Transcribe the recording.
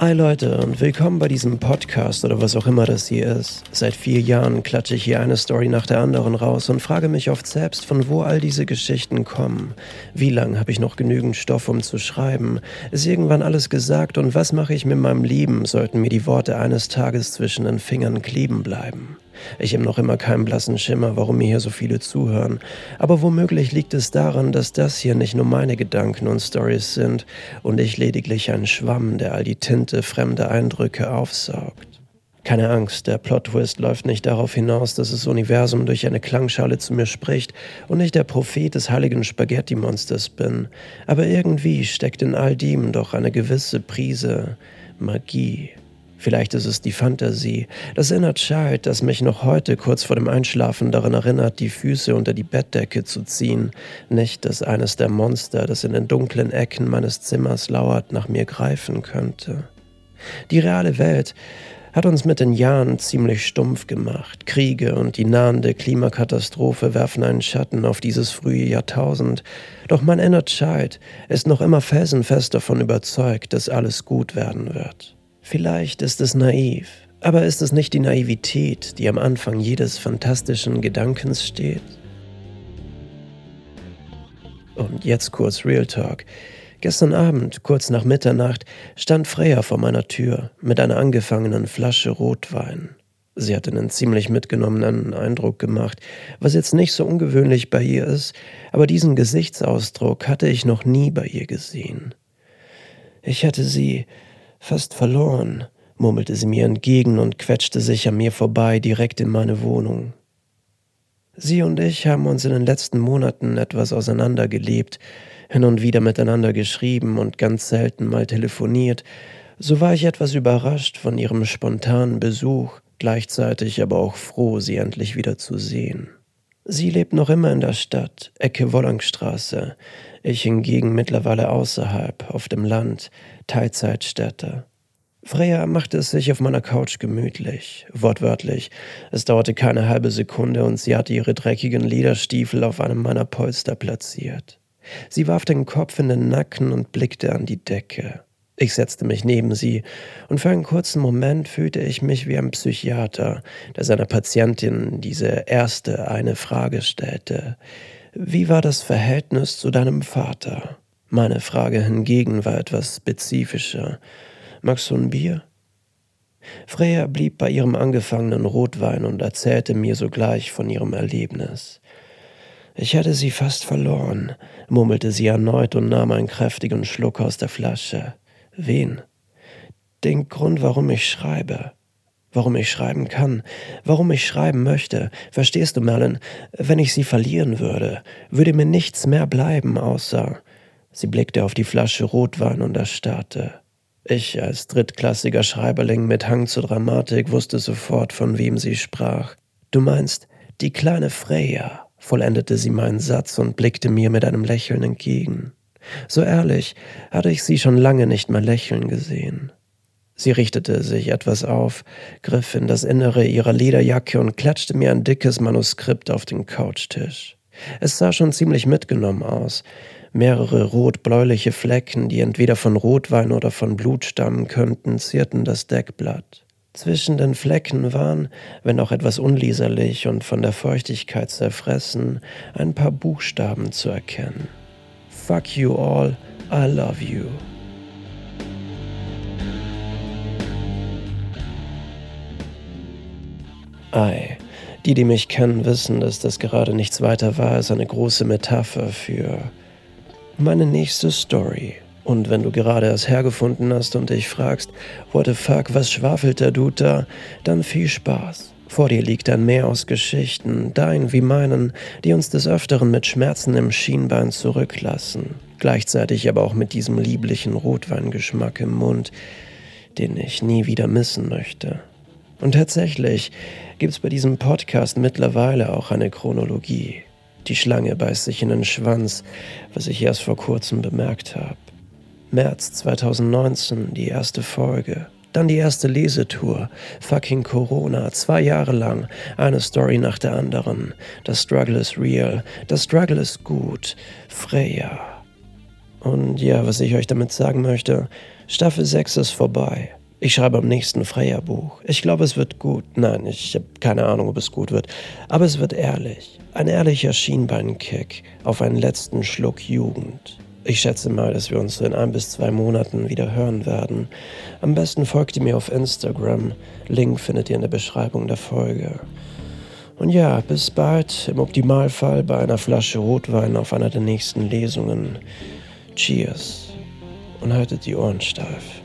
Hi Leute und willkommen bei diesem Podcast oder was auch immer das hier ist. Seit vier Jahren klatsche ich hier eine Story nach der anderen raus und frage mich oft selbst, von wo all diese Geschichten kommen. Wie lange habe ich noch genügend Stoff, um zu schreiben? Ist irgendwann alles gesagt und was mache ich mit meinem Leben, sollten mir die Worte eines Tages zwischen den Fingern kleben bleiben? Ich habe noch immer keinen blassen Schimmer, warum mir hier so viele zuhören. Aber womöglich liegt es daran, dass das hier nicht nur meine Gedanken und Stories sind und ich lediglich ein Schwamm, der all die Tinte fremder Eindrücke aufsaugt. Keine Angst, der Plot-Twist läuft nicht darauf hinaus, dass das Universum durch eine Klangschale zu mir spricht und ich der Prophet des heiligen Spaghetti-Monsters bin. Aber irgendwie steckt in all dem doch eine gewisse Prise Magie. Vielleicht ist es die Fantasie, das Inner Child, das mich noch heute kurz vor dem Einschlafen daran erinnert, die Füße unter die Bettdecke zu ziehen, nicht, dass eines der Monster, das in den dunklen Ecken meines Zimmers lauert, nach mir greifen könnte. Die reale Welt hat uns mit den Jahren ziemlich stumpf gemacht. Kriege und die nahende Klimakatastrophe werfen einen Schatten auf dieses frühe Jahrtausend. Doch mein Inner Child ist noch immer felsenfest davon überzeugt, dass alles gut werden wird. Vielleicht ist es naiv, aber ist es nicht die Naivität, die am Anfang jedes fantastischen Gedankens steht? Und jetzt kurz Real Talk. Gestern Abend, kurz nach Mitternacht, stand Freya vor meiner Tür mit einer angefangenen Flasche Rotwein. Sie hatte einen ziemlich mitgenommenen Eindruck gemacht, was jetzt nicht so ungewöhnlich bei ihr ist, aber diesen Gesichtsausdruck hatte ich noch nie bei ihr gesehen. Ich hatte sie Fast verloren, murmelte sie mir entgegen und quetschte sich an mir vorbei direkt in meine Wohnung. Sie und ich haben uns in den letzten Monaten etwas auseinandergelebt, hin und wieder miteinander geschrieben und ganz selten mal telefoniert, so war ich etwas überrascht von ihrem spontanen Besuch, gleichzeitig aber auch froh, sie endlich wieder zu sehen. Sie lebt noch immer in der Stadt, Ecke Wollangstraße, ich hingegen mittlerweile außerhalb, auf dem Land, Teilzeitstätte. Freya machte es sich auf meiner Couch gemütlich, wortwörtlich. Es dauerte keine halbe Sekunde und sie hatte ihre dreckigen Lederstiefel auf einem meiner Polster platziert. Sie warf den Kopf in den Nacken und blickte an die Decke. Ich setzte mich neben sie, und für einen kurzen Moment fühlte ich mich wie ein Psychiater, der seiner Patientin diese erste eine Frage stellte. Wie war das Verhältnis zu deinem Vater? Meine Frage hingegen war etwas spezifischer. Magst du ein Bier? Freya blieb bei ihrem angefangenen Rotwein und erzählte mir sogleich von ihrem Erlebnis. Ich hatte sie fast verloren, murmelte sie erneut und nahm einen kräftigen Schluck aus der Flasche. Wen? Den Grund, warum ich schreibe. Warum ich schreiben kann. Warum ich schreiben möchte. Verstehst du, Merlin? Wenn ich sie verlieren würde, würde mir nichts mehr bleiben, außer. Sie blickte auf die Flasche Rotwein und erstarrte. Ich als drittklassiger Schreiberling mit Hang zur Dramatik wusste sofort, von wem sie sprach. Du meinst, die kleine Freya, vollendete sie meinen Satz und blickte mir mit einem Lächeln entgegen. So ehrlich hatte ich sie schon lange nicht mehr lächeln gesehen. Sie richtete sich etwas auf, griff in das Innere ihrer Lederjacke und klatschte mir ein dickes Manuskript auf den Couchtisch. Es sah schon ziemlich mitgenommen aus. Mehrere rot-bläuliche Flecken, die entweder von Rotwein oder von Blut stammen könnten, zierten das Deckblatt. Zwischen den Flecken waren, wenn auch etwas unleserlich und von der Feuchtigkeit zerfressen, ein paar Buchstaben zu erkennen. Fuck you all, I love you. Ei, die, die mich kennen, wissen, dass das gerade nichts weiter war als eine große Metapher für meine nächste Story. Und wenn du gerade erst hergefunden hast und dich fragst, what the fuck, was schwafelt der Dude da, dann viel Spaß. Vor dir liegt ein Meer aus Geschichten, dein wie meinen, die uns des Öfteren mit Schmerzen im Schienbein zurücklassen, gleichzeitig aber auch mit diesem lieblichen Rotweingeschmack im Mund, den ich nie wieder missen möchte. Und tatsächlich gibt's bei diesem Podcast mittlerweile auch eine Chronologie. Die Schlange beißt sich in den Schwanz, was ich erst vor kurzem bemerkt habe. März 2019, die erste Folge. Dann die erste Lesetour. Fucking Corona. Zwei Jahre lang. Eine Story nach der anderen. Das Struggle ist real. Das Struggle ist gut. Freya. Und ja, was ich euch damit sagen möchte, Staffel 6 ist vorbei. Ich schreibe am nächsten Freya-Buch. Ich glaube, es wird gut. Nein, ich habe keine Ahnung, ob es gut wird. Aber es wird ehrlich. Ein ehrlicher Schienbeinkick auf einen letzten Schluck Jugend. Ich schätze mal, dass wir uns so in ein bis zwei Monaten wieder hören werden. Am besten folgt ihr mir auf Instagram. Link findet ihr in der Beschreibung der Folge. Und ja, bis bald, im Optimalfall bei einer Flasche Rotwein auf einer der nächsten Lesungen. Cheers und haltet die Ohren steif.